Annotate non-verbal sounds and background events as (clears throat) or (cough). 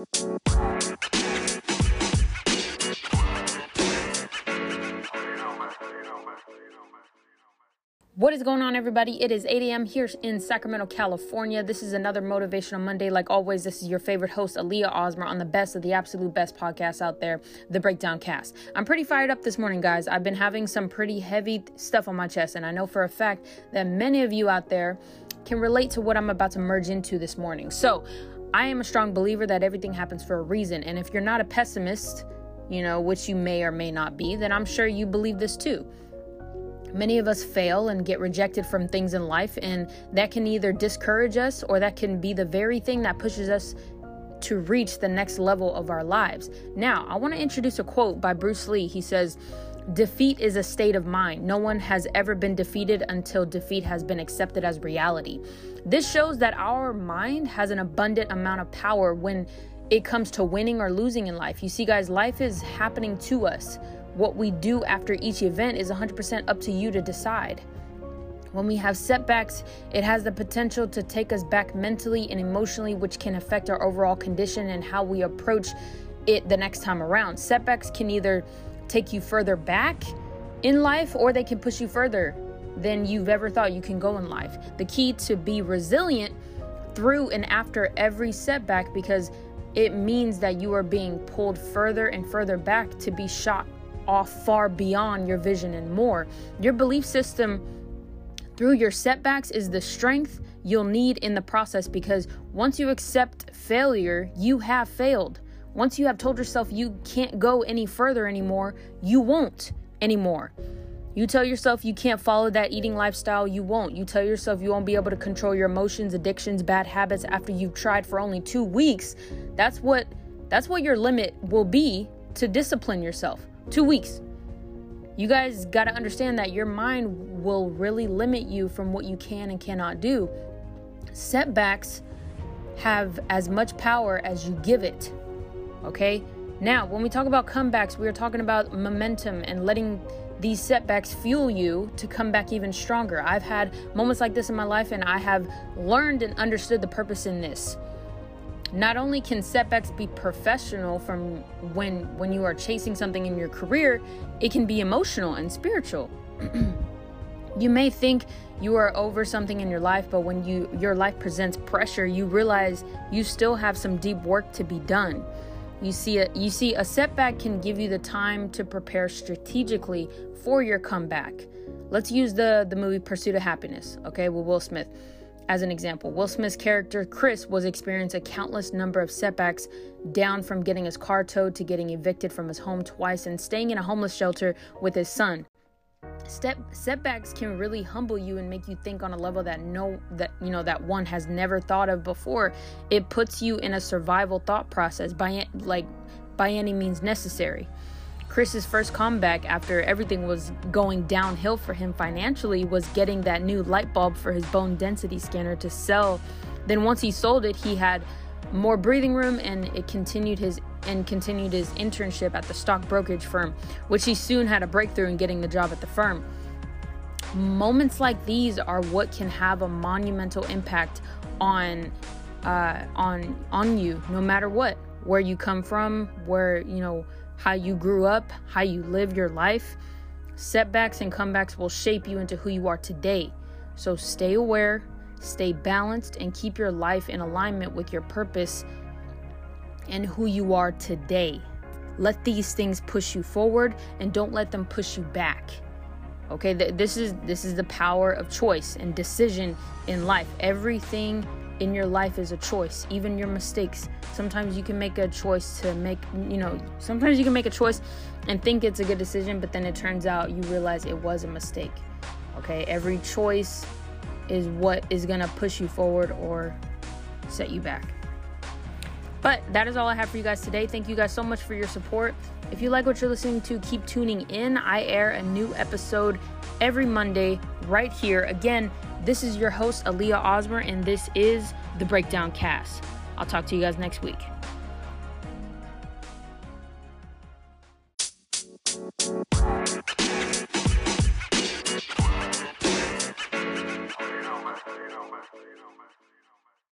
What is going on, everybody? It is 8 a.m. here in Sacramento, California. This is another Motivational Monday. Like always, this is your favorite host, Aaliyah Ausmer, on the best of the absolute best podcast out there, The Breakdown Cast. I'm pretty fired up this morning, guys. I've been having some pretty heavy stuff on my chest, and I know for a fact that many of you out there can relate to what I'm about to merge into this morning. So, I am a strong believer that everything happens for a reason. And if you're not a pessimist, you know, which you may or may not be, then I'm sure you believe this too. Many of us fail and get rejected from things in life, and that can either discourage us or that can be the very thing that pushes us to reach the next level of our lives. Now, I want to introduce a quote by Bruce Lee. He says, Defeat is a state of mind. No one has ever been defeated until defeat has been accepted as reality. This shows that our mind has an abundant amount of power when it comes to winning or losing in life. You see, guys, life is happening to us. What we do after each event is 100% up to you to decide. When we have setbacks, it has the potential to take us back mentally and emotionally, which can affect our overall condition and how we approach it the next time around. Setbacks can either take you further back in life or they can push you further than you've ever thought you can go in life. The key to be resilient through and after every setback because it means that you are being pulled further and further back to be shot off far beyond your vision and more. Your belief system through your setbacks is the strength you'll need in the process because once you accept failure, you have failed. Once you have told yourself you can't go any further anymore, you won't anymore. You tell yourself you can't follow that eating lifestyle, you won't. You tell yourself you won't be able to control your emotions, addictions, bad habits after you've tried for only 2 weeks. That's what that's what your limit will be to discipline yourself. Two weeks. You guys got to understand that your mind will really limit you from what you can and cannot do. Setbacks have as much power as you give it. Okay? Now, when we talk about comebacks, we are talking about momentum and letting these setbacks fuel you to come back even stronger. I've had moments like this in my life and I have learned and understood the purpose in this. Not only can setbacks be professional from when when you are chasing something in your career, it can be emotional and spiritual. (clears throat) you may think you are over something in your life, but when you your life presents pressure, you realize you still have some deep work to be done. You see a you see a setback can give you the time to prepare strategically for your comeback. Let's use the the movie Pursuit of Happiness, okay, with Will Smith. As an example, Will Smith's character Chris was experiencing a countless number of setbacks, down from getting his car towed to getting evicted from his home twice and staying in a homeless shelter with his son. Step setbacks can really humble you and make you think on a level that no that you know that one has never thought of before. It puts you in a survival thought process by like by any means necessary. Chris's first comeback after everything was going downhill for him financially was getting that new light bulb for his bone density scanner to sell. Then once he sold it, he had more breathing room and it continued his and continued his internship at the stock brokerage firm, which he soon had a breakthrough in getting the job at the firm. Moments like these are what can have a monumental impact on uh, on on you, no matter what, where you come from, where you know how you grew up, how you live your life. Setbacks and comebacks will shape you into who you are today. So stay aware, stay balanced, and keep your life in alignment with your purpose and who you are today. Let these things push you forward and don't let them push you back. Okay, this is this is the power of choice and decision in life. Everything in your life is a choice, even your mistakes. Sometimes you can make a choice to make, you know, sometimes you can make a choice and think it's a good decision, but then it turns out you realize it was a mistake. Okay, every choice is what is gonna push you forward or set you back. But that is all I have for you guys today. Thank you guys so much for your support. If you like what you're listening to, keep tuning in. I air a new episode every Monday right here. Again, this is your host, Aaliyah Ausmer, and this is the Breakdown Cast. I'll talk to you guys next week.